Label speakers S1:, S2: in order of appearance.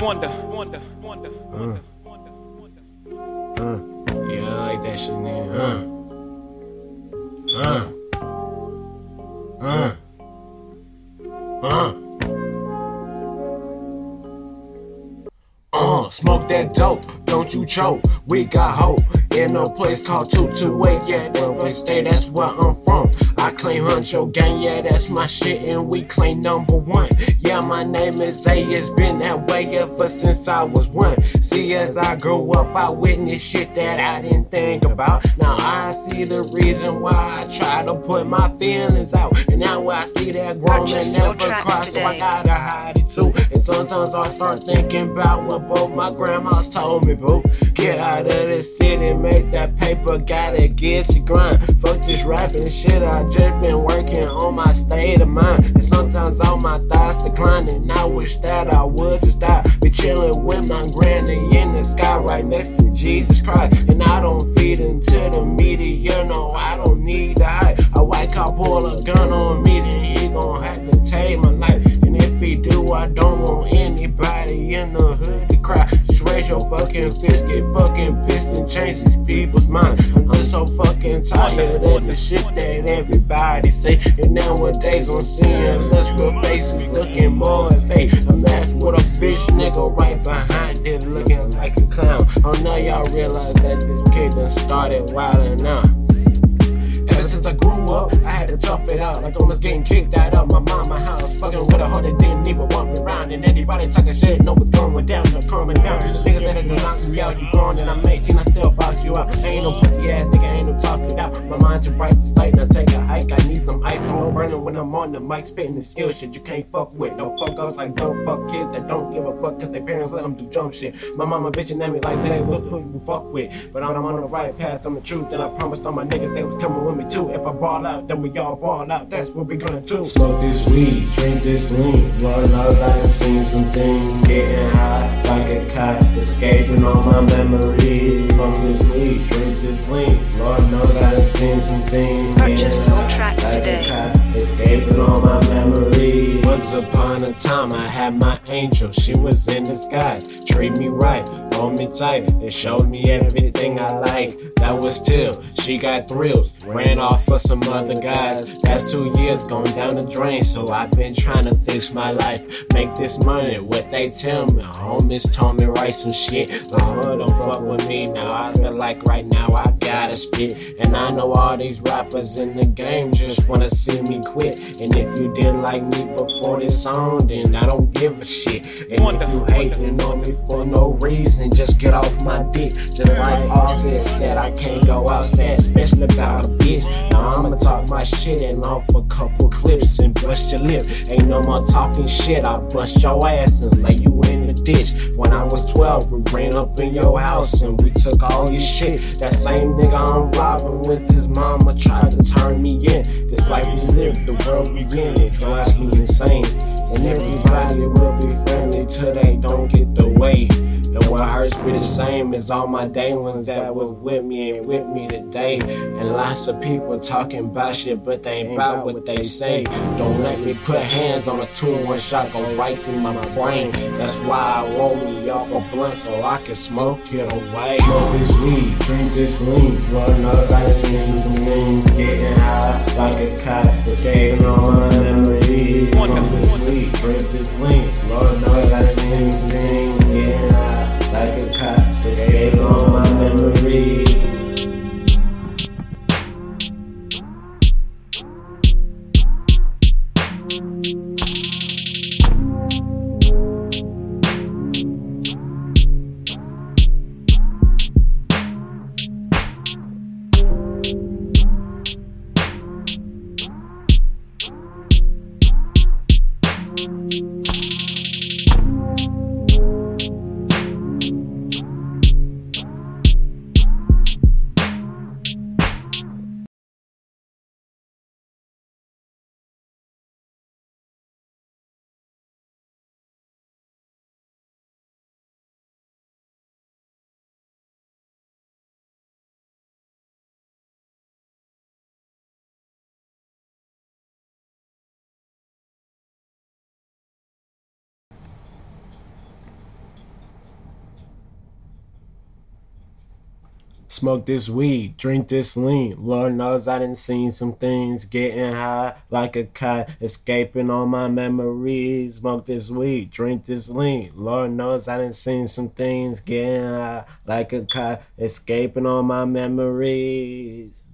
S1: Wonder, wonder, wonder, wonder, wonder, wonder.
S2: Yeah, I like that shit. Uh. Smoke that dope, don't you choke. We got hope in a place called 228. Yeah, that we stay, that's where I'm from. Claim Huncho Gang, yeah, that's my shit, and we claim number one. Yeah, my name is A, it's been that way ever since I was one. See, as I grew up, I witnessed shit that I didn't think about. Now I see the reason why I try to put my feelings out. And now I see that grown
S3: your
S2: never
S3: tracks
S2: so I gotta hide it too. And sometimes I start thinking about what both my grandmas told me, boo. Get out of the city, make that paper, gotta get your grind. Fuck this rapping shit, I just been working on my state of mind. And sometimes all my thoughts declining. I wish that I would just die. Be chilling with my granny in the sky right next to Jesus Christ. And I don't feed into the media, no, I don't need to hide. A white cop pull a gun on me, then he gon' have to take my life. And if he do, I don't want anybody in the hood to cry. Just raise your fucking fist, get fucking pissed change these people's minds. I'm just so fucking tired of the shit that everybody say. And nowadays I'm seeing less real faces looking more fake. I'm asked with a bitch nigga right behind it looking like a clown. Oh now y'all realize that this kid done started wildin' out. Ever since I grew up, I had to tough it out. Like almost getting kicked out of my mama house. Fucking with a heart that didn't even want me around. And anybody talking shit know what's going down. I'm calming down. They knock me. You grown and I'm 18, I still box you out. Ain't no pussy ass nigga, ain't no talking out. My mind too bright to sight. Now take a hike. I need some ice. Don't burning when I'm on the mic spitting the skill shit you can't fuck with. Don't fuck ups like don't fuck kids that don't give a fuck cause their parents let them do jump shit. My mama bitching at me like say look who you fuck with. But I'm on the right path, I'm the truth. And I promised all my niggas they was coming with me too. If I ball out, then we all ball out. That's what we gonna do.
S4: Smoke this weed, drink this lean. Lord knows I done seen some things. Memories.
S2: Once upon a time, I had my angel. She was in disguise. Treat me right, hold me tight, and showed me everything I like. That was till she got thrills. Ran off for some other guys. That's two years going down the drain. So I've been trying to fix my life. Make this money, what they tell me. Homies told me write some shit. The hood don't fuck with me now. I feel like right now I gotta spit. And I know all these rappers in the game just wanna see me quit. And if you didn't like me before this song, then I don't give a shit. And if you hating on me for no reason, just get off my dick. Just like Offset said, I can't go outside, especially about a bitch. Now I'ma talk my shit and off a couple clips and bust your lip. Ain't no more talking shit, I bust your ass and lay you in ditch. When I was 12, we ran up in your house and we took all your shit. That same nigga I'm robbing with his mama tried to turn me in. This life we live, the world we in, it drives me insane. And everybody will be friendly till they don't get the way. And what hurts me the same as all my day ones that were with me and with me today. And lots of people talking about shit, but they ain't about what they say. Don't let me put hands on a two in one shot, go right through my brain. That's why I roll me up a blunt so I can smoke it away.
S4: Smoke this weed, drink this lean. Lord knows I done seen some things. Getting high like a kite, escaping all my memories.
S2: Smoke this weed, drink this lean. Lord knows I done seen some things. Getting high like a kite, escaping all my memories. Smoke this weed, drink this lean. Lord knows I done seen some things. Getting high like a kite, escaping all my memories.